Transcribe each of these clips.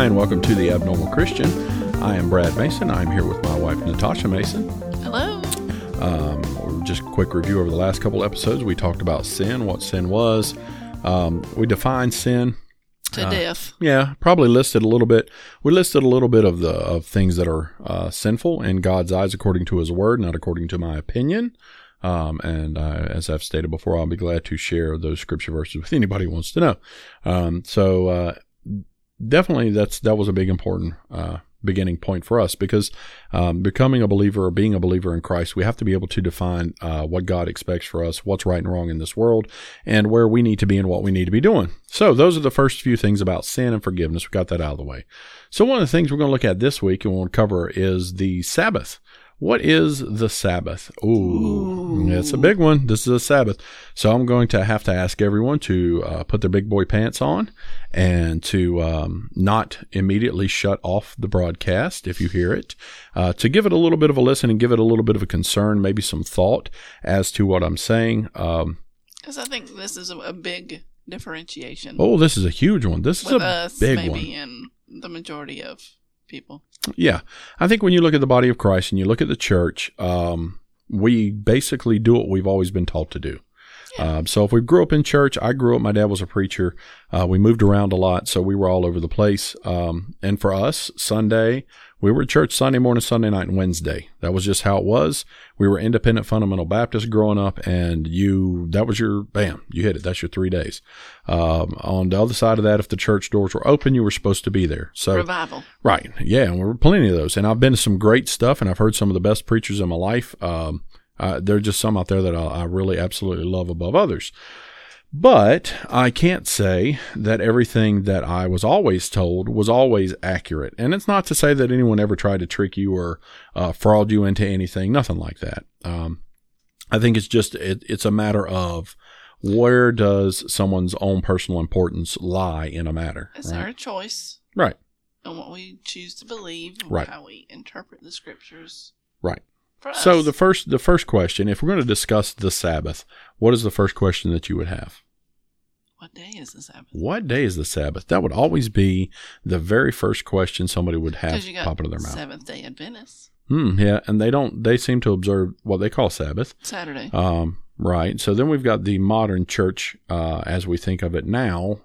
Hi, and welcome to The Abnormal Christian. I am Brad Mason. I'm here with my wife, Natasha Mason. Hello. Um, just a quick review over the last couple episodes. We talked about sin, what sin was. Um, we defined sin To Uh, death. Yeah, probably listed a little bit. We listed a little bit of the of things that are uh, sinful in God's eyes, according to His Word, not according to my opinion. Um, and uh, as I've stated before, I'll be glad to share those scripture verses with anybody who wants to know. Um, so uh, definitely, that's that was a big important uh, beginning point for us because um, becoming a believer or being a believer in Christ, we have to be able to define uh, what God expects for us, what's right and wrong in this world, and where we need to be and what we need to be doing. So those are the first few things about sin and forgiveness. We got that out of the way. So one of the things we're going to look at this week and we'll cover is the Sabbath. What is the Sabbath? Ooh, it's a big one. This is a Sabbath. So I'm going to have to ask everyone to uh, put their big boy pants on and to um, not immediately shut off the broadcast if you hear it, uh, to give it a little bit of a listen and give it a little bit of a concern, maybe some thought as to what I'm saying. Um, Because I think this is a, big differentiation oh, this is a huge one. This is a us, big maybe, one. and the majority of people. Yeah. I think when you look at the body of Christ and you look at the church, um, we basically do what we've always been taught to do. Um, so if we grew up in church, I grew up, my dad was a preacher. Uh, we moved around a lot, so we were all over the place. Um, and for us, Sunday, we were at church Sunday morning, Sunday night, and Wednesday. That was just how it was. We were independent fundamental Baptists growing up, and you, that was your, bam, you hit it. That's your three days. Um, on the other side of that, if the church doors were open, you were supposed to be there. So, Revival. Right. Yeah. And there were plenty of those. And I've been to some great stuff and I've heard some of the best preachers in my life. Um, uh, there are just some out there that I, I really absolutely love above others. But I can't say that everything that I was always told was always accurate. And it's not to say that anyone ever tried to trick you or uh, fraud you into anything, nothing like that. Um, I think it's just, it, it's a matter of where does someone's own personal importance lie in a matter? It's right? our choice right. And what we choose to believe, and Right. how we interpret the scriptures. Right. So the first the first question, if we're going to discuss the Sabbath, what is the first question that you would have? what day is the Sabbath? What day is the Sabbath? That would always be the very first question somebody would have Because you got pop into their mouth. Seventh Day Adventists. Hmm, yeah, and they don't. They seem to observe what they call Sabbath. Saturday. Um, right. So then we've got the modern church, uh, as we think of it now.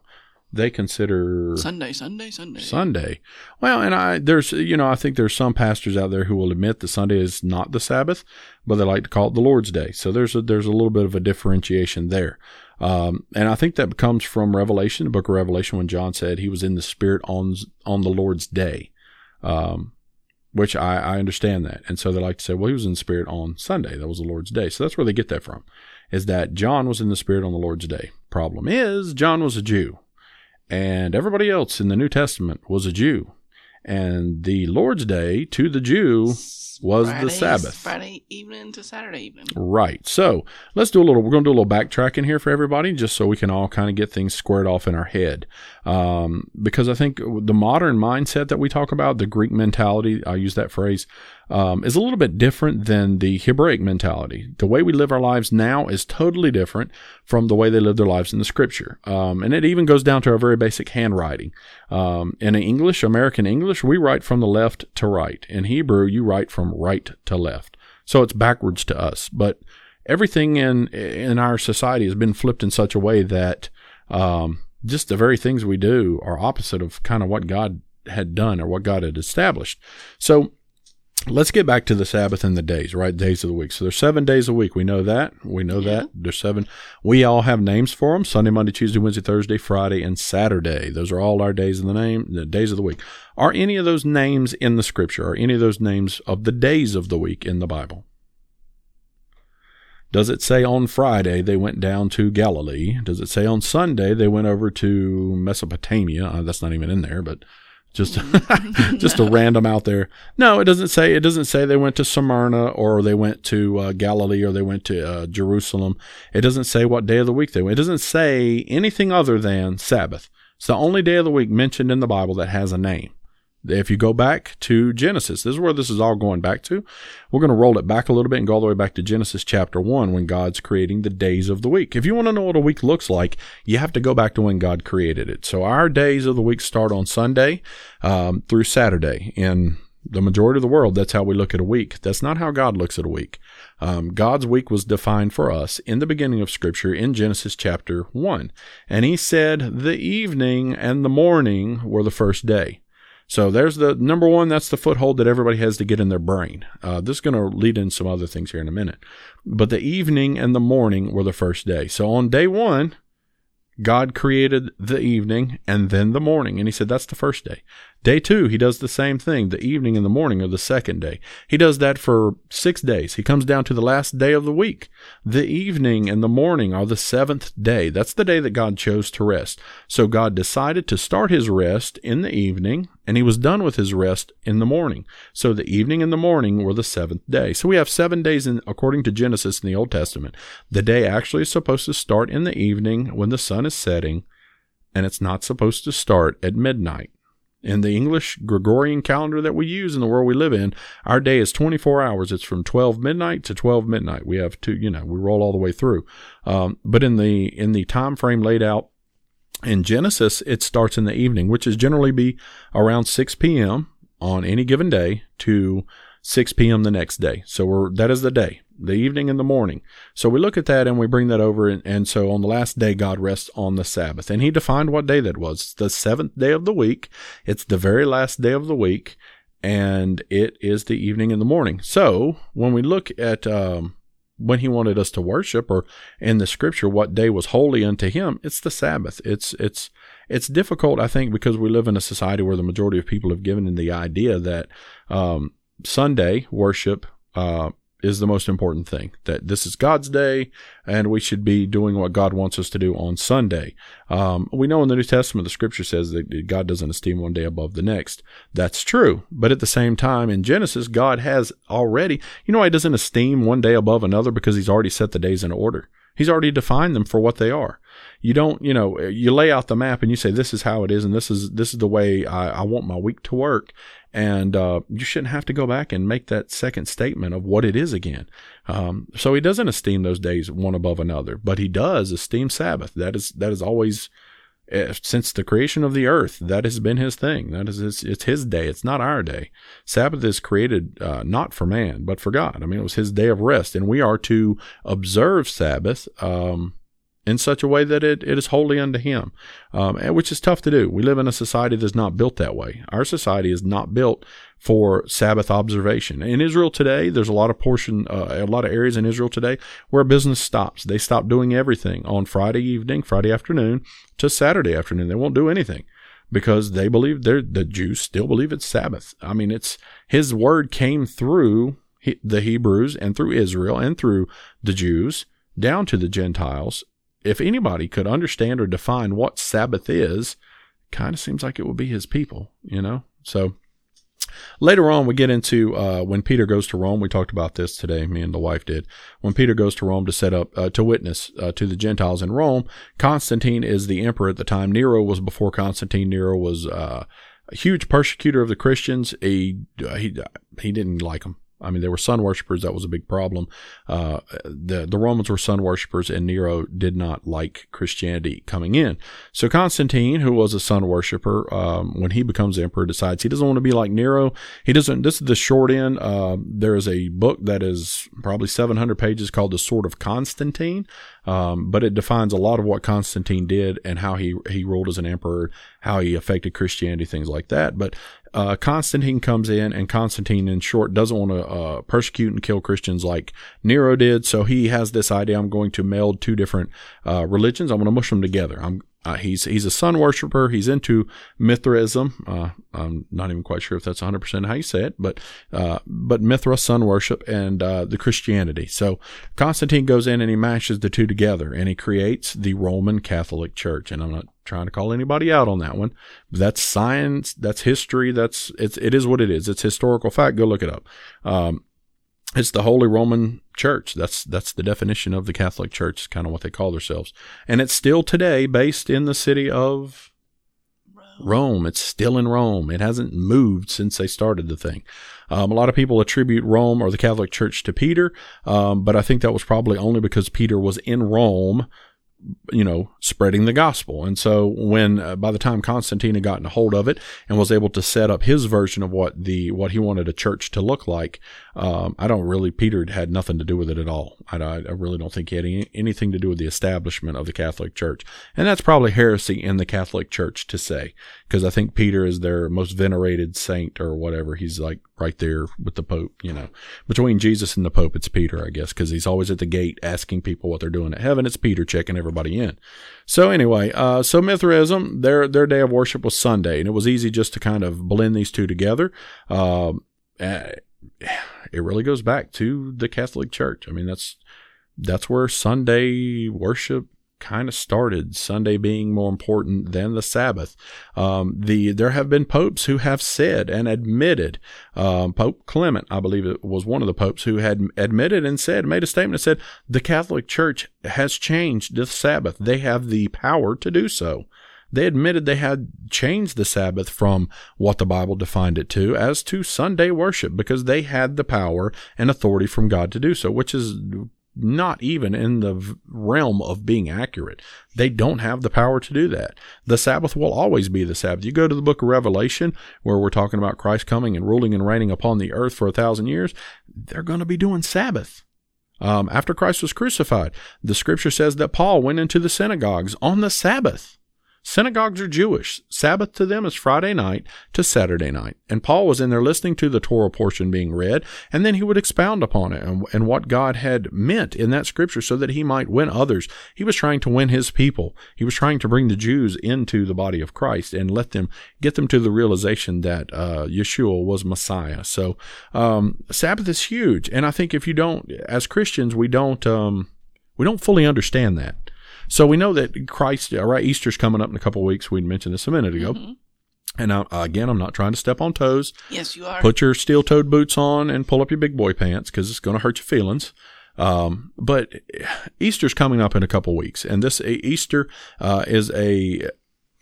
They consider Sunday, Sunday, Sunday. Sunday. Well, and I there's you know I think there's some pastors out there who will admit that Sunday is not the Sabbath, but they like to call it the Lord's Day. So there's a there's a little bit of a differentiation there. Um, and I think that comes from Revelation, the book of Revelation, when John said he was in the Spirit on on the Lord's day, um, which I, I understand that. And so they like to say, well, he was in the Spirit on Sunday. That was the Lord's day. So that's where they get that from, is that John was in the Spirit on the Lord's day. Problem is, John was a Jew and everybody else in the New Testament was a Jew. And the Lord's Day to the Jew was the Sabbath. Friday evening to Saturday evening. Right. So let's do a little, we're going to do a little backtracking here for everybody, just so we can all kind of get things squared off in our head. Um, because I think the modern mindset that we talk about, the Greek mentality, I use that phrase, um, is a little bit different than the Hebraic mentality. The way we live our lives now is totally different from the way they lived their lives in the scripture. Um, and it even goes down to our very basic handwriting. Um, in English, American English, we write from the left to right. In Hebrew, you write from right to left. So it's backwards to us. But everything in in our society has been flipped in such a way that um, just the very things we do are opposite of kind of what God had done or what God had established. So let's get back to the Sabbath and the days, right? Days of the week. So there's seven days a week. We know that. We know Yeah. that. There's seven. We all have names for them: Sunday, Monday, Tuesday, Wednesday, Thursday, Friday, and Saturday. Those are all our days of the name, the days of the week. Are any of those names in the Scripture? Are any of those names of the days of the week in the Bible? Does it say on Friday they went down to Galilee? Does it say on Sunday they went over to Mesopotamia? Uh, that's not even in there, but just just a random out there. No, it doesn't say. It doesn't say they went to Smyrna or they went to uh, Galilee or they went to uh, Jerusalem. It doesn't say what day of the week they went. It doesn't say anything other than Sabbath. It's the only day of the week mentioned in the Bible that has a name. If you go back to Genesis, this is where this is all going back to. We're going to roll it back a little bit and go all the way back to Genesis chapter 1 when God's creating the days of the week. If you want to know what a week looks like, you have to go back to when God created it. So our days of the week start on Sunday um, through Saturday. In the majority of the world, that's how we look at a week. That's not how God looks at a week. Um, God's week was defined for us in the beginning of Scripture in Genesis chapter 1. And He said the evening and the morning were the first day. So there's the number one. That's the foothold that everybody has to get in their brain. Uh, this is going to lead in some other things here in a minute. But the evening and the morning were the first day. So on day one, God created the evening and then the morning. And he said that's the first day. Day two, he does the same thing. The evening and the morning of the second day. He does that for six days. He comes down to the last day of the week. The evening and the morning are the seventh day. That's the day that God chose to rest. So God decided to start his rest in the evening and he was done with his rest in the morning. So the evening and the morning were the seventh day. So we have seven days in, according to Genesis in the Old Testament. The day actually is supposed to start in the evening when the sun is setting and it's not supposed to start at midnight. In the English Gregorian calendar that we use in the world we live in, our day is 24 hours. It's from 12 midnight to 12 midnight. We have two, you know, we roll all the way through. Um, but in the in the time frame laid out in Genesis, it starts in the evening, which is generally be around 6 p.m. on any given day to 6 p.m. the next day. So we're that is the day the evening and the morning. So we look at that and we bring that over. And, and, so on the last day, God rests on the Sabbath. And he defined what day that was. It's the seventh day of the week. It's the very last day of the week. And it is the evening and the morning. So when we look at, um, when he wanted us to worship or in the scripture, what day was holy unto him, it's the Sabbath. It's, it's, it's difficult, I think, because we live in a society where the majority of people have given in the idea that, um, Sunday worship, uh, is the most important thing. That this is God's day, and we should be doing what God wants us to do on Sunday. Um, we know in the New Testament, the Scripture says that God doesn't esteem one day above the next. That's true, but at the same time, in Genesis, God has already, you know, He doesn't esteem one day above another because He's already set the days in order. He's already defined them for what they are. You don't, you know, you lay out the map and you say this is how it is, and this is this is the way I, I want my week to work, and uh, you shouldn't have to go back and make that second statement of what it is again. Um, so he doesn't esteem those days one above another, but he does esteem Sabbath. That is that is always uh, since the creation of the earth. That has been his thing. That is his, it's his day. It's not our day. Sabbath is created uh, not for man, but for God. I mean, it was his day of rest, and we are to observe Sabbath. Um, in such a way that it, it is holy unto him, um, which is tough to do. We live in a society that's not built that way. Our society is not built for Sabbath observation. In Israel today, there's a lot of portion, uh, a lot of areas in Israel today where business stops. They stop doing everything on Friday evening, Friday afternoon to Saturday afternoon. They won't do anything because they believe they're, the Jews still believe it's Sabbath. I mean, it's his word came through the Hebrews and through Israel and through the Jews down to the Gentiles if anybody could understand or define what Sabbath is, kind of seems like it would be his people, you know? So later on, we get into uh, when Peter goes to Rome. We talked about this today, me and the wife did. When Peter goes to Rome to set up, uh, to witness uh, to the Gentiles in Rome, Constantine is the emperor at the time. Nero was before Constantine. Nero was uh, a huge persecutor of the Christians. He, he, he didn't like them. I mean, they were sun worshippers. That was a big problem. Uh, the the Romans were sun worshippers, and Nero did not like Christianity coming in. So Constantine, who was a sun worshiper, um, when he becomes emperor, decides he doesn't want to be like Nero. He doesn't. This is the short end. Uh, there is a book that is probably 700 pages called The Sword of Constantine, um, but it defines a lot of what Constantine did and how he he ruled as an emperor, how he affected Christianity, things like that. But uh, Constantine comes in, and Constantine, in short, doesn't want to uh, persecute and kill Christians like Nero did. So he has this idea: I'm going to meld two different uh, religions. I'm going to mush them together. I'm uh, he's he's a sun worshiper. He's into Mithraism. Uh, I'm not even quite sure if that's 100 percent how you say it, but uh, but Mithra, sun worship, and uh, the Christianity. So Constantine goes in and he mashes the two together, and he creates the Roman Catholic Church. And I'm not trying to call anybody out on that one. That's science. That's history. That's it's it is what it is. It's historical fact. Go look it up. Um, it's the Holy Roman Church. That's that's the definition of the Catholic Church. kind of what they call themselves, and it's still today based in the city of Rome. It's still in Rome. It hasn't moved since they started the thing. Um, a lot of people attribute Rome or the Catholic Church to Peter, um, but I think that was probably only because Peter was in Rome you know, spreading the gospel. And so when, uh, by the time Constantine had gotten a hold of it and was able to set up his version of what the, what he wanted a church to look like, um, I don't really, Peter had nothing to do with it at all. I, I really don't think he had any, anything to do with the establishment of the Catholic Church. And that's probably heresy in the Catholic Church to say, because I think Peter is their most venerated saint or whatever. He's like right there with the Pope, you know. Between Jesus and the Pope, it's Peter, I guess, because he's always at the gate asking people what they're doing at heaven. It's Peter checking everybody in. So anyway, uh, so Mithraism, their their day of worship was Sunday, and it was easy just to kind of blend these two together. Um, it really goes back to the Catholic Church. I mean, that's that's where Sunday worship kind of started, Sunday being more important than the Sabbath. Um, the there have been popes who have said and admitted. Um, Pope Clement, I believe it was one of the popes who had admitted and said, made a statement and said, the Catholic Church has changed the Sabbath. They have the power to do so. They admitted they had changed the Sabbath from what the Bible defined it to as to Sunday worship because they had the power and authority from God to do so, which is not even in the realm of being accurate. They don't have the power to do that. The Sabbath will always be the Sabbath. You go to the book of Revelation, where we're talking about Christ coming and ruling and reigning upon the earth for a thousand years, they're going to be doing Sabbath. Um, after Christ was crucified, the scripture says that Paul went into the synagogues on the Sabbath. Synagogues are Jewish. Sabbath to them is Friday night to Saturday night. And Paul was in there listening to the Torah portion being read, and then he would expound upon it and, and what God had meant in that scripture so that he might win others. He was trying to win his people. He was trying to bring the Jews into the body of Christ and let them get them to the realization that uh, Yeshua was Messiah. So um, Sabbath is huge, and I think if you don't, as Christians, we don't um, we don't fully understand that. So we know that Christ, all right, Easter's coming up in a couple of weeks. We mentioned this a minute ago. Mm-hmm. And I, again, I'm not trying to step on toes. Yes, you are. Put your steel toed boots on and pull up your big boy pants because it's going to hurt your feelings. Um, but Easter's coming up in a couple of weeks, and this Easter uh, is a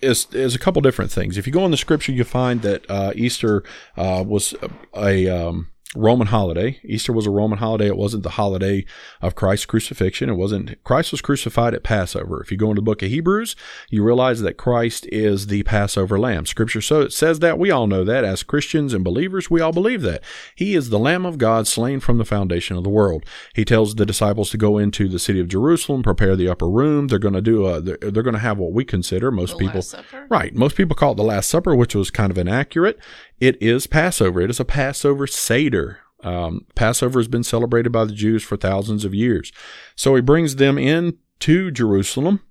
is is a couple different things. If you go in the scripture, you find that uh, Easter uh, was a, a um, Roman holiday. Easter was a Roman holiday. It wasn't the holiday of Christ's crucifixion. It wasn't, Christ was crucified at Passover. If you go into the book of Hebrews, you realize that Christ is the Passover lamb. Scripture so it says that. We all know that. As Christians and believers, we all believe that. He is the Lamb of God slain from the foundation of the world. He tells the disciples to go into the city of Jerusalem, prepare the upper room. They're going to do a, they're, they're going to have what we consider most the people, right. Most people call it the Last Supper, which was kind of inaccurate. It is Passover. It is a Passover Seder. Um, Passover has been celebrated by the Jews for thousands of years. So he brings them in to Jerusalem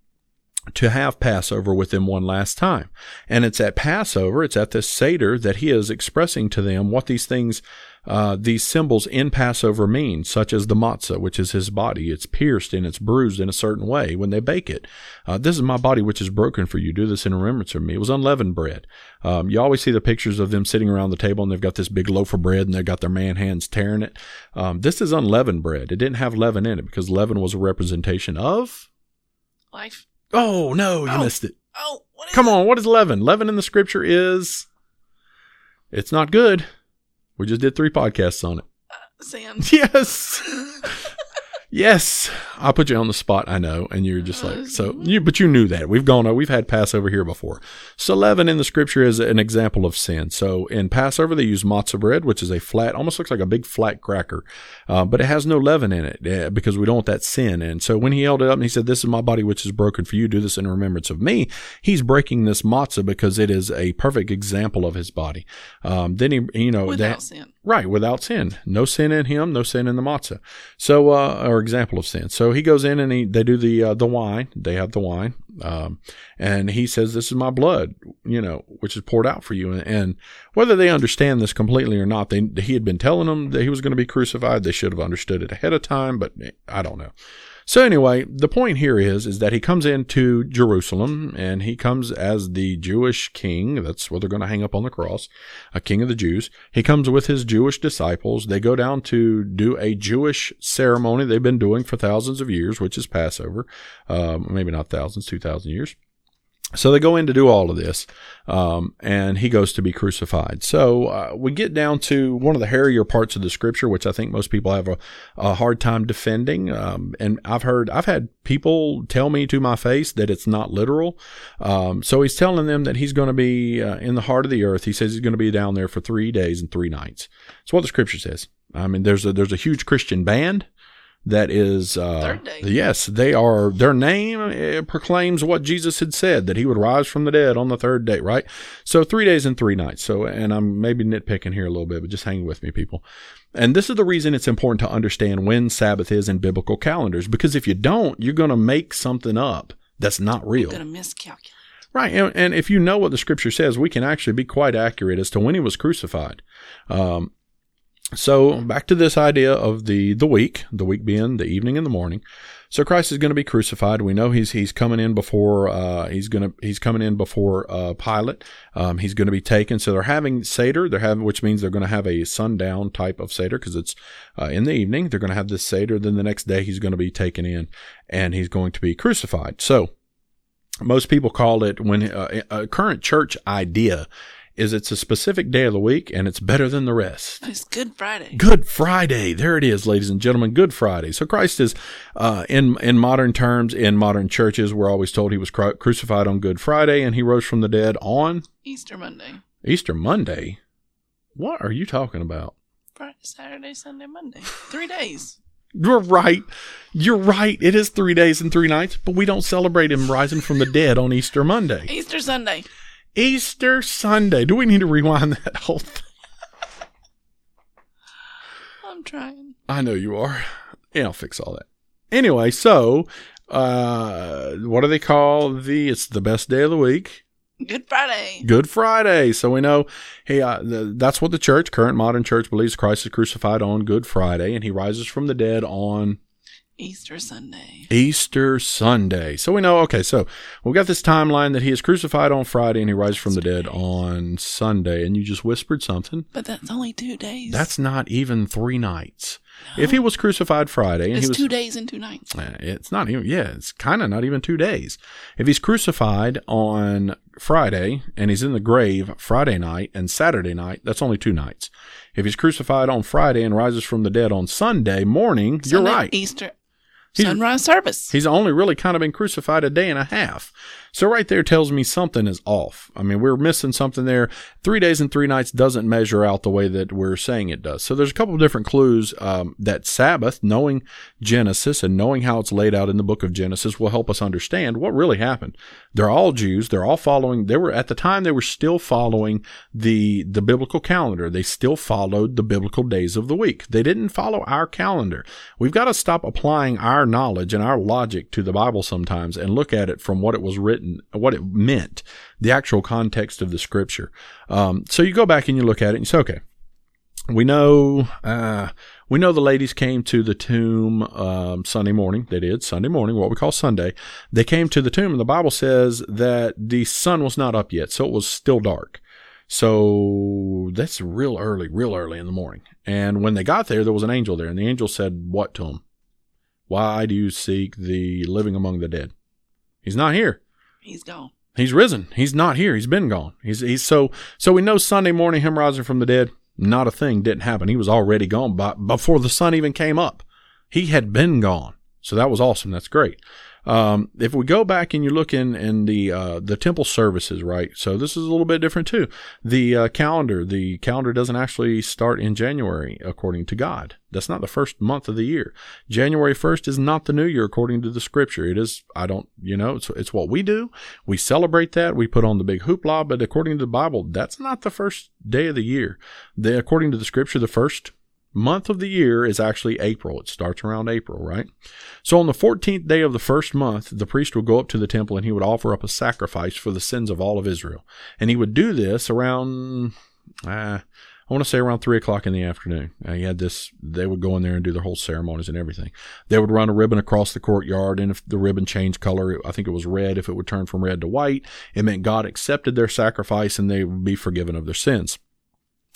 to have Passover with them one last time. And it's at Passover, it's at this Seder that he is expressing to them what these things uh, these symbols in Passover mean, such as the matzah, which is his body. It's pierced and it's bruised in a certain way when they bake it. Uh, this is my body, which is broken for you. Do this in remembrance of me. It was unleavened bread. Um, you always see the pictures of them sitting around the table and they've got this big loaf of bread and they've got their man hands tearing it. Um, this is unleavened bread. It didn't have leaven in it because leaven was a representation of life. Oh no, you oh. missed it. Oh, come on! What is leaven? Leaven in the scripture is it's not good. We just did three podcasts on it. Uh, sand. Yes. yes. I'll put you on the spot. I know. And you're just like, so you, but you knew that we've gone, we've had Passover here before. So leaven in the scripture is an example of sin. So in Passover, they use matzah bread, which is a flat, almost looks like a big flat cracker, uh, but it has no leaven in it uh, because we don't want that sin. And so when he held it up and he said, this is my body, which is broken for you. Do this in remembrance of me. He's breaking this matzah because it is a perfect example of his body. Um, then he, you know, without that, sin. Right, without sin. No sin in him, no sin in the matzah. So, uh, or example of sin. So he goes in and he, they do the, uh, the wine. They have the wine. Um, and he says, this is my blood, you know, which is poured out for you. And, and whether they understand this completely or not, they, he had been telling them that he was going to be crucified. They should have understood it ahead of time, but I don't know. So anyway, the point here is is that he comes into Jerusalem and he comes as the Jewish king. That's what they're going to hang up on the cross, a king of the Jews. He comes with his Jewish disciples. They go down to do a Jewish ceremony they've been doing for thousands of years, which is Passover. Um, maybe not thousands, two thousand years. So they go in to do all of this, um, and he goes to be crucified. So uh, we get down to one of the hairier parts of the scripture, which I think most people have a, a hard time defending. Um, and I've heard, I've had people tell me to my face that it's not literal. Um, so he's telling them that he's going to be uh, in the heart of the earth. He says he's going to be down there for three days and three nights. That's what the scripture says. I mean, there's a there's a huge Christian band that is uh, Third day. yes they are their name uh, proclaims what jesus had said that he would rise from the dead on the third day right so three days and three nights so and i'm maybe nitpicking here a little bit but just hang with me people and this is the reason it's important to understand when sabbath is in biblical calendars because if you don't you're going to make something up that's not real Gonna miscalculate. Right. And, and if you know what the scripture says, we can actually be quite accurate as to when he was crucified. Um, so back to this idea of the, the week, the week being the evening and the morning. So Christ is going to be crucified. We know he's, he's coming in before, uh, he's going to, he's coming in before, uh, Pilate. Um, he's going to be taken. So they're having Seder. They're having, which means they're going to have a sundown type of Seder because it's, uh, in the evening. They're going to have this Seder. Then the next day he's going to be taken in and he's going to be crucified. So, most people call it when uh, a current church idea is it's a specific day of the week and it's better than the rest. It's Good Friday. Good Friday. There it is, ladies and gentlemen. Good Friday. So Christ is, uh, in, in modern terms, in modern churches, we're always told he was cru- crucified on Good Friday and he rose from the dead on Easter Monday. Easter Monday. What are you talking about? Friday, Saturday, Sunday, Monday. Three days. You're right. You're right. It is three days and three nights, but we don't celebrate him rising from the dead on Easter Monday. Easter Sunday. Easter Sunday. Do we need to rewind that whole thing? I'm trying. I know you are. Yeah, I'll fix all that. Anyway, so uh what do they call the it's the best day of the week? Good Friday. Good Friday. So we know hey uh, the, that's what the church, current modern church believes Christ is crucified on Good Friday and he rises from the dead on Easter Sunday. Easter Sunday. So we know, okay, so we've got this timeline that he is crucified on Friday and he rises from the dead on Sunday. And you just whispered something. But that's only two days. That's not even three nights. If he was crucified Friday and it's he was two days and two nights. Uh, It's not even, yeah, it's kind of not even two days. If he's crucified on Friday and he's in the grave Friday night and Saturday night, that's only two nights. If he's crucified on Friday and rises from the dead on Sunday morning, you're right. Easter He's- sunrise service. He's only really kind of been crucified a day and a half. So right there tells me something is off. I mean, we're missing something there. Three days and three nights doesn't measure out the way that we're saying it does. So there's a couple of different clues um, that Sabbath, knowing Genesis and knowing how it's laid out in the book of Genesis, will help us understand what really happened. They're all Jews. They're all following. They were at the time they were still following the the biblical calendar. They still followed the biblical days of the week. They didn't follow our calendar. We've got to stop applying our knowledge and our logic to the Bible sometimes and look at it from what it was written, what it meant, the actual context of the scripture. Um, so you go back and you look at it and you say, okay, we know uh, we know the ladies came to the tomb um, Sunday morning. They did Sunday morning, what we call Sunday. They came to the tomb, and the Bible says that the sun was not up yet, so it was still dark. So that's real early, real early in the morning. And when they got there, there was an angel there, and the angel said, "What to him? Why do you seek the living among the dead? He's not here." He's gone. He's risen. He's not here. He's been gone. He's he's so so we know Sunday morning him rising from the dead, not a thing didn't happen. He was already gone by, before the sun even came up. He had been gone. So that was awesome. That's great. Um, if we go back and you look in in the uh, the temple services, right? So this is a little bit different too. The uh, calendar, the calendar doesn't actually start in January according to God. That's not the first month of the year. January first is not the new year according to the scripture. It is. I don't. You know, it's it's what we do. We celebrate that. We put on the big hoopla, but according to the Bible, that's not the first day of the year. The according to the scripture, the first month of the year is actually April. It starts around April, right? So on the 14th day of the first month, the priest would go up to the temple and he would offer up a sacrifice for the sins of all of Israel. And he would do this around, uh, I want to say around three o'clock in the afternoon. Uh, he had this, they would go in there and do their whole ceremonies and everything. They would run a ribbon across the courtyard. And if the ribbon changed color, I think it was red. If it would turn from red to white, it meant God accepted their sacrifice and they would be forgiven of their sins.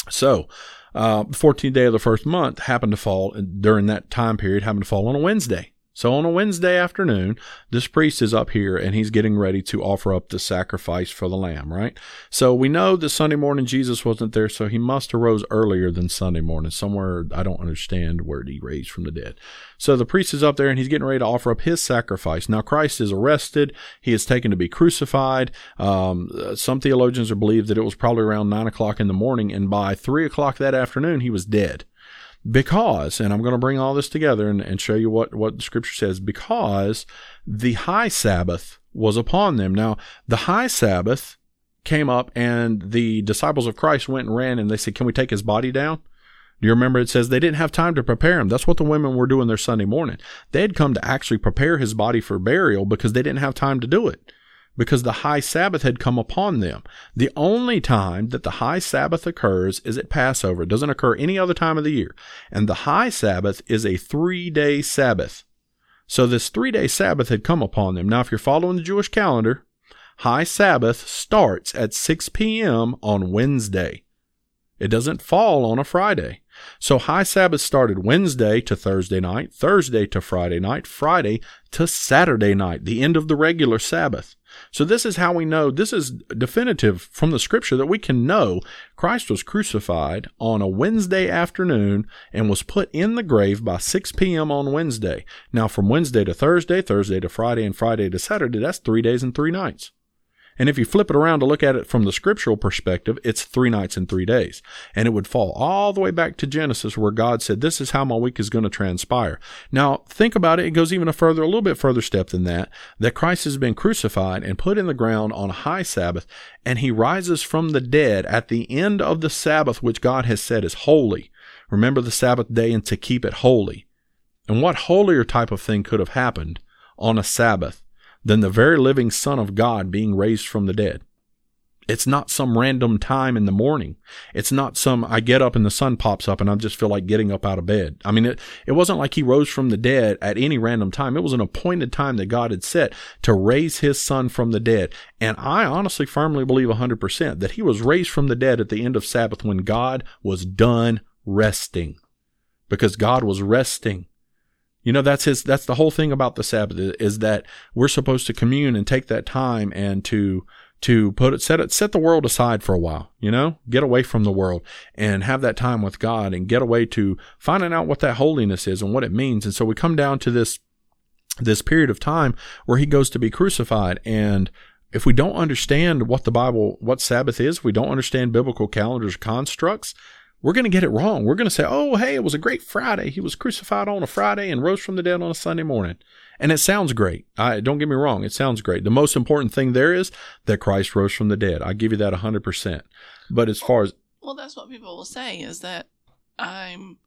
So, uh, 14th day of the first month happened to fall during that time period happened to fall on a Wednesday. So on a Wednesday afternoon, this priest is up here and he's getting ready to offer up the sacrifice for the lamb, right? So we know that Sunday morning Jesus wasn't there, so he must have rose earlier than Sunday morning, somewhere I don't understand where he raised from the dead. So the priest is up there and he's getting ready to offer up his sacrifice. Now Christ is arrested. He is taken to be crucified. Um, some theologians believe that it was probably around nine o'clock in the morning, and by three o'clock that afternoon, he was dead because, and I'm going to bring all this together and, and show you what, what the scripture says, because the high Sabbath was upon them. Now, the high Sabbath came up and the disciples of Christ went and ran and they said, Can we take his body down? Do you remember it says they didn't have time to prepare him? That's what the women were doing their Sunday morning. They had come to actually prepare his body for burial because they didn't have time to do it because the high Sabbath had come upon them. The only time that the high Sabbath occurs is at Passover. It doesn't occur any other time of the year. And the high Sabbath is a three day Sabbath. So this three day Sabbath had come upon them. Now, if you're following the Jewish calendar, high Sabbath starts at 6 p.m. on Wednesday. It doesn't fall on a Friday. So high Sabbath started Wednesday to Thursday night, Thursday to Friday night, Friday to Saturday night, the end of the regular Sabbath. So this is how we know, this is definitive from the scripture that we can know Christ was crucified on a Wednesday afternoon and was put in the grave by 6 p.m. on Wednesday. Now from Wednesday to Thursday, Thursday to Friday, and Friday to Saturday, that's three days and three nights. And if you flip it around to look at it from the scriptural perspective, it's three nights and three days. And it would fall all the way back to Genesis where God said, this is how my week is going to transpire. Now, think about it. It goes even a further, a little bit further step than that, that Christ has been crucified and put in the ground on a high Sabbath and he rises from the dead at the end of the Sabbath, which God has said is holy. Remember the Sabbath day and to keep it holy. And what holier type of thing could have happened on a Sabbath than the very living Son of God being raised from the dead. It's not some random time in the morning. It's not some, I get up and the sun pops up and I just feel like getting up out of bed. I mean, it, it wasn't like he rose from the dead at any random time. It was an appointed time that God had set to raise his son from the dead. And I honestly firmly believe 100% that he was raised from the dead at the end of Sabbath when God was done resting. Because God was resting. You know, that's his, that's the whole thing about the Sabbath is that we're supposed to commune and take that time and to, to put it, set it, set the world aside for a while, you know, get away from the world and have that time with God and get away to finding out what that holiness is and what it means. And so we come down to this, this period of time where he goes to be crucified and if we don't understand what the Bible, what Sabbath is, we don't understand biblical calendars constructs, we're going to get it wrong. We're going to say, oh, hey, it was a great Friday. He was crucified on a Friday and rose from the dead on a Sunday morning. And it sounds great. I, don't get me wrong. It sounds great. The most important thing there is that Christ rose from the dead. I give you that 100%. But as far as. Well, that's what people will say is that I'm,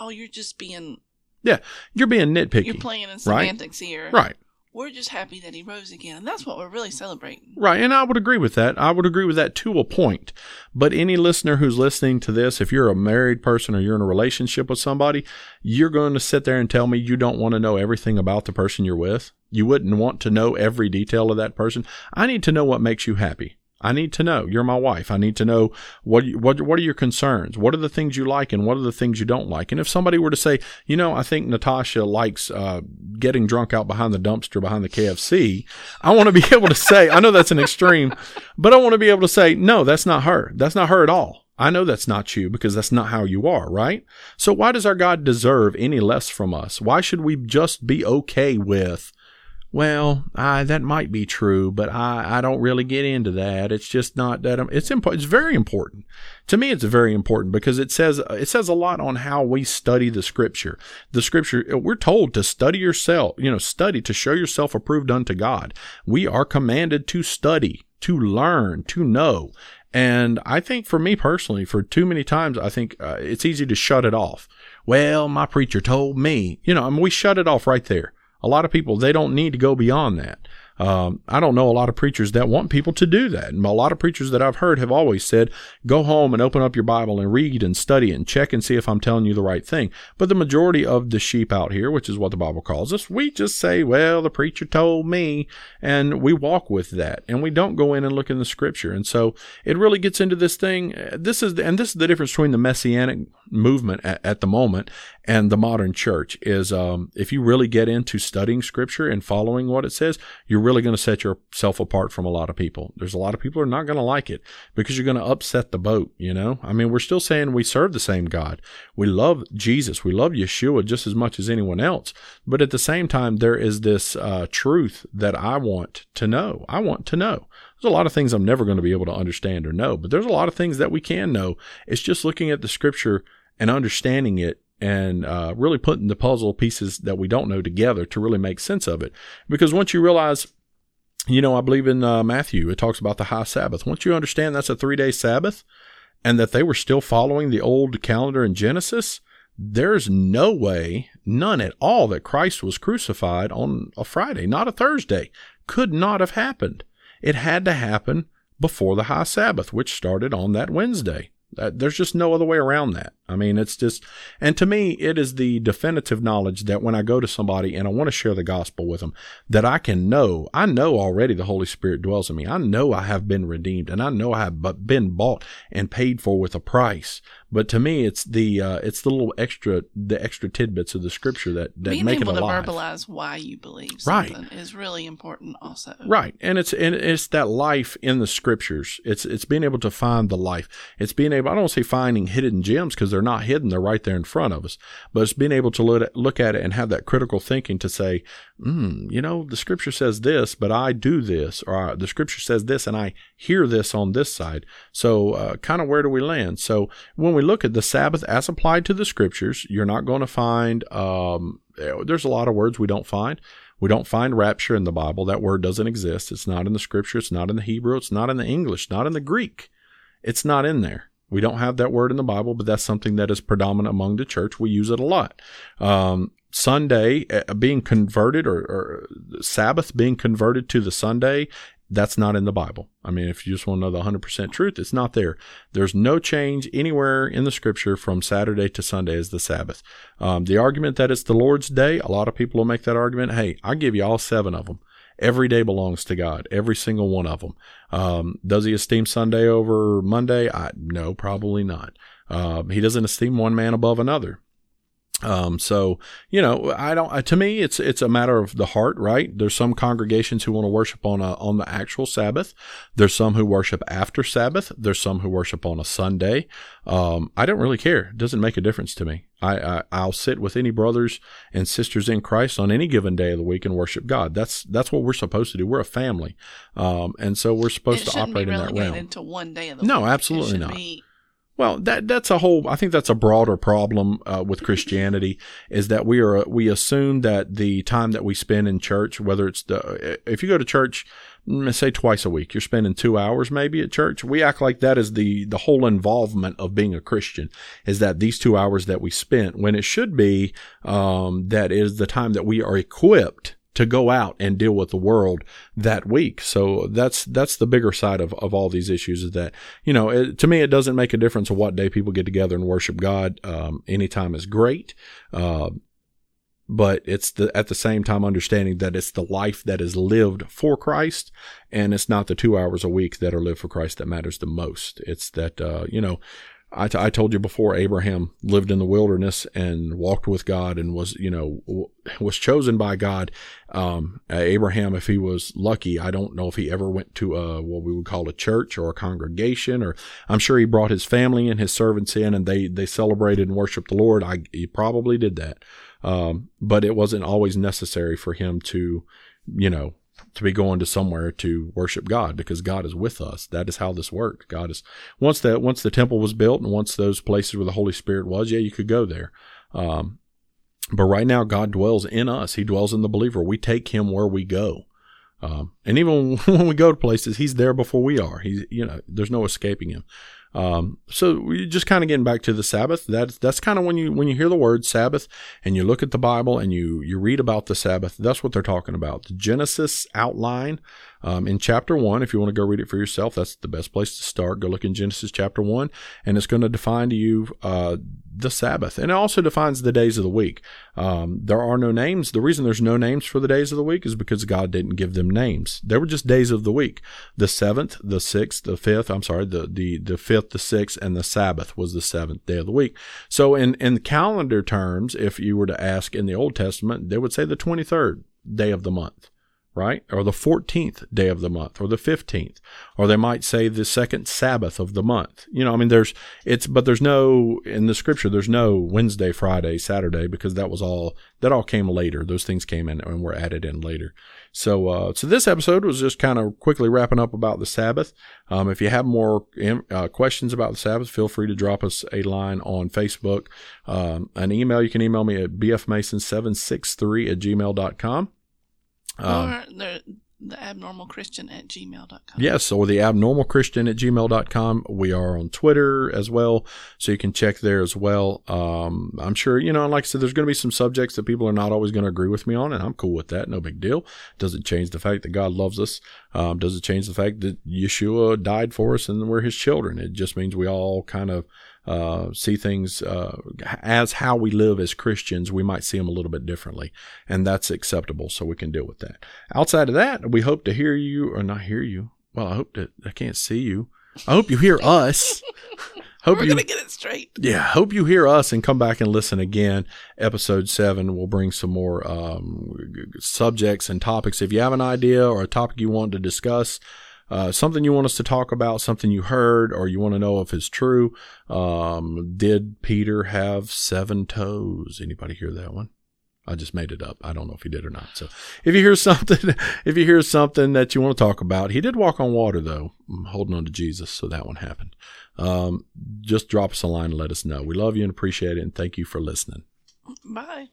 oh, you're just being. Yeah, you're being nitpicky. You're playing in semantics right? here. Right. We're just happy that he rose again. And that's what we're really celebrating. Right. And I would agree with that. I would agree with that to a point. But any listener who's listening to this, if you're a married person or you're in a relationship with somebody, you're going to sit there and tell me you don't want to know everything about the person you're with. You wouldn't want to know every detail of that person. I need to know what makes you happy. I need to know. You're my wife. I need to know what what what are your concerns? What are the things you like and what are the things you don't like? And if somebody were to say, you know, I think Natasha likes uh, getting drunk out behind the dumpster behind the KFC, I want to be able to say, I know that's an extreme, but I want to be able to say, no, that's not her. That's not her at all. I know that's not you because that's not how you are, right? So why does our God deserve any less from us? Why should we just be okay with well, I, that might be true, but I, I don't really get into that. It's just not that it's important. It's very important to me. It's very important because it says it says a lot on how we study the scripture. The scripture we're told to study yourself, you know, study to show yourself approved unto God. We are commanded to study, to learn, to know. And I think for me personally, for too many times, I think uh, it's easy to shut it off. Well, my preacher told me, you know, I mean, we shut it off right there. A lot of people, they don't need to go beyond that. Um, I don't know a lot of preachers that want people to do that. And a lot of preachers that I've heard have always said, go home and open up your Bible and read and study and check and see if I'm telling you the right thing. But the majority of the sheep out here, which is what the Bible calls us, we just say, well, the preacher told me, and we walk with that and we don't go in and look in the scripture. And so it really gets into this thing. This is, and this is the difference between the messianic movement at, at, the moment and the modern church is um, if you really get into studying scripture and following what it says, you're really going to set yourself apart from a lot of people. There's a lot of people are not going to like it because you're going to upset the boat, you know? I mean, we're still saying we serve the same God. We love Jesus. We love Yeshua just as much as anyone else. But at the same time, there is this uh, truth that I want to know. I want to know. There's a lot of things I'm never going to be able to understand or know, but there's a lot of things that we can know. It's just looking at the scripture and understanding it and uh, really putting the puzzle pieces that we don't know together to really make sense of it. Because once you realize, you know, I believe in uh, Matthew, it talks about the high Sabbath. Once you understand that's a three day Sabbath and that they were still following the old calendar in Genesis, there's no way, none at all, that Christ was crucified on a Friday, not a Thursday. Could not have happened. It had to happen before the high Sabbath, which started on that Wednesday. There's just no other way around that. I mean, it's just, and to me, it is the definitive knowledge that when I go to somebody and I want to share the gospel with them, that I can know, I know already the Holy Spirit dwells in me. I know I have been redeemed and I know I have been bought and paid for with a price. But to me, it's the uh, it's the little extra the extra tidbits of the scripture that that Being make able it alive. to verbalize why you believe Right. something is really important. Also, Right, and it's and it's that life in the scriptures. It's it's being able to find the life. It's being able. I don't say finding hidden gems because they're not hidden. They're right there in front of us. But it's being able to look at, it and have that critical thinking to say, mm, you know, the scripture says this, but I do this, or the scripture says this, and I hear this on this side. So, uh, kind of where do we land? So, when we look at the Sabbath as applied to the scriptures, you're not going to find. Um, there's a lot of words we don't find. We don't find rapture in the Bible. That word doesn't exist. It's not in the scripture. It's not in the Hebrew. It's not in the English. Not in the Greek. It's not in there. We don't have that word in the Bible, but that's something that is predominant among the church. We use it a lot. Um, Sunday uh, being converted or, or Sabbath being converted to the Sunday that's not in the Bible. I mean, if you just want to know the 100% truth, it's not there. There's no change anywhere in the scripture from Saturday to Sunday as the Sabbath. Um, the argument that it's the Lord's day, a lot of people will make that argument. Hey, I give you all seven of them. Every day belongs to God, every single one of them. Um, does he esteem Sunday over Monday? I, no, probably not. Uh, he doesn't esteem one man above another. Um, so, you know, I don't, uh, to me, it's, it's a matter of the heart, right? There's some congregations who want to worship on a, on the actual Sabbath. There's some who worship after Sabbath. There's some who worship on a Sunday. Um, I don't really care. It doesn't make a difference to me. I, I, will sit with any brothers and sisters in Christ on any given day of the week and worship God. That's, that's what we're supposed to do. We're a family. Um, and so we're supposed to operate in that realm. Into one day of the No, week. absolutely not. Be, Well, that that's a whole. I think that's a broader problem uh, with Christianity is that we are we assume that the time that we spend in church, whether it's the if you go to church, mm, say twice a week, you're spending two hours maybe at church. We act like that is the the whole involvement of being a Christian is that these two hours that we spent when it should be um, that is the time that we are equipped to go out and deal with the world that week. So that's that's the bigger side of, of all these issues is that you know it, to me it doesn't make a difference of what day people get together and worship God. Um, anytime is great. Uh, but it's the, at the same time understanding that it's the life that is lived for Christ and it's not the two hours a week that are lived for Christ that matters the most. It's that, uh, you know, I, t- I told you before, Abraham lived in the wilderness and walked with God and was, you know, w- was chosen by God. Um, Abraham, if he was lucky, I don't know if he ever went to a, what we would call a church or a congregation, or I'm sure he brought his family and his servants in and they, they celebrated and worshiped the Lord. I, he probably did that. Um, but it wasn't always necessary for him to, you know, to be going to somewhere to worship God because God is with us. That is how this worked. God is once that once the temple was built and once those places where the Holy Spirit was, yeah, you could go there. Um, but right now, God dwells in us. He dwells in the believer. We take Him where we go. Um, and even when we go to places, He's there before we are. He's you know, there's no escaping Him. Um, so we just kind of getting back to the Sabbath. That's that's kind of when you when you hear the word Sabbath and you look at the Bible and you you read about the Sabbath. That's what they're talking about. The Genesis outline Um, in chapter one, if you want to go read it for yourself, that's the best place to start. Go look in Genesis chapter one, and it's going to define to you uh, the Sabbath, and it also defines the days of the week. Um, there are no names. The reason there's no names for the days of the week is because God didn't give them names. They were just days of the week. The seventh, the sixth, the fifth. I'm sorry, the the the fifth, the sixth, and the Sabbath was the seventh day of the week. So in in calendar terms, if you were to ask in the Old Testament, they would say the twenty third day of the month right? Or the 14th day of the month or the 15th, or they might say the second Sabbath of the month. You know, I mean, there's, it's, but there's no, in the scripture, there's no Wednesday, Friday, Saturday, because that was all, that all came later. Those things came in and were added in later. So, uh, so this episode was just kind of quickly wrapping up about the Sabbath. Um, if you have more uh, questions about the Sabbath, feel free to drop us a line on Facebook. Um, an email, you can email me at bfmason763 at gmail.com. Um, or the, the abnormal christian at gmail.com. Yes, or the abnormal christian at gmail.com. We are on Twitter as well, so you can check there as well. Um, I'm sure, you know, like I said, there's going to be some subjects that people are not always going to agree with me on, and I'm cool with that. No big deal. Doesn't change the fact that God loves us. Um, doesn't change the fact that Yeshua died for us and we're his children. It just means we all kind of uh, see things uh, as how we live as Christians, we might see them a little bit differently, and that's acceptable. So we can deal with that. Outside of that, we hope to hear you or not hear you. Well, I hope that I can't see you. I hope you hear us. hope We're you, gonna get it straight. Yeah, hope you hear us and come back and listen again. Episode seven, we'll bring some more um, subjects and topics. If you have an idea or a topic you want to discuss, uh, something you want us to talk about, something you heard, or you want to know if it's true. Um, did Peter have seven toes? Anybody hear that one? I just made it up. I don't know if he did or not. So if you hear something, if you hear something that you want to talk about, he did walk on water though, holding on to Jesus. So that one happened. Um, just drop us a line and let us know. We love you and appreciate it. And thank you for listening. Bye.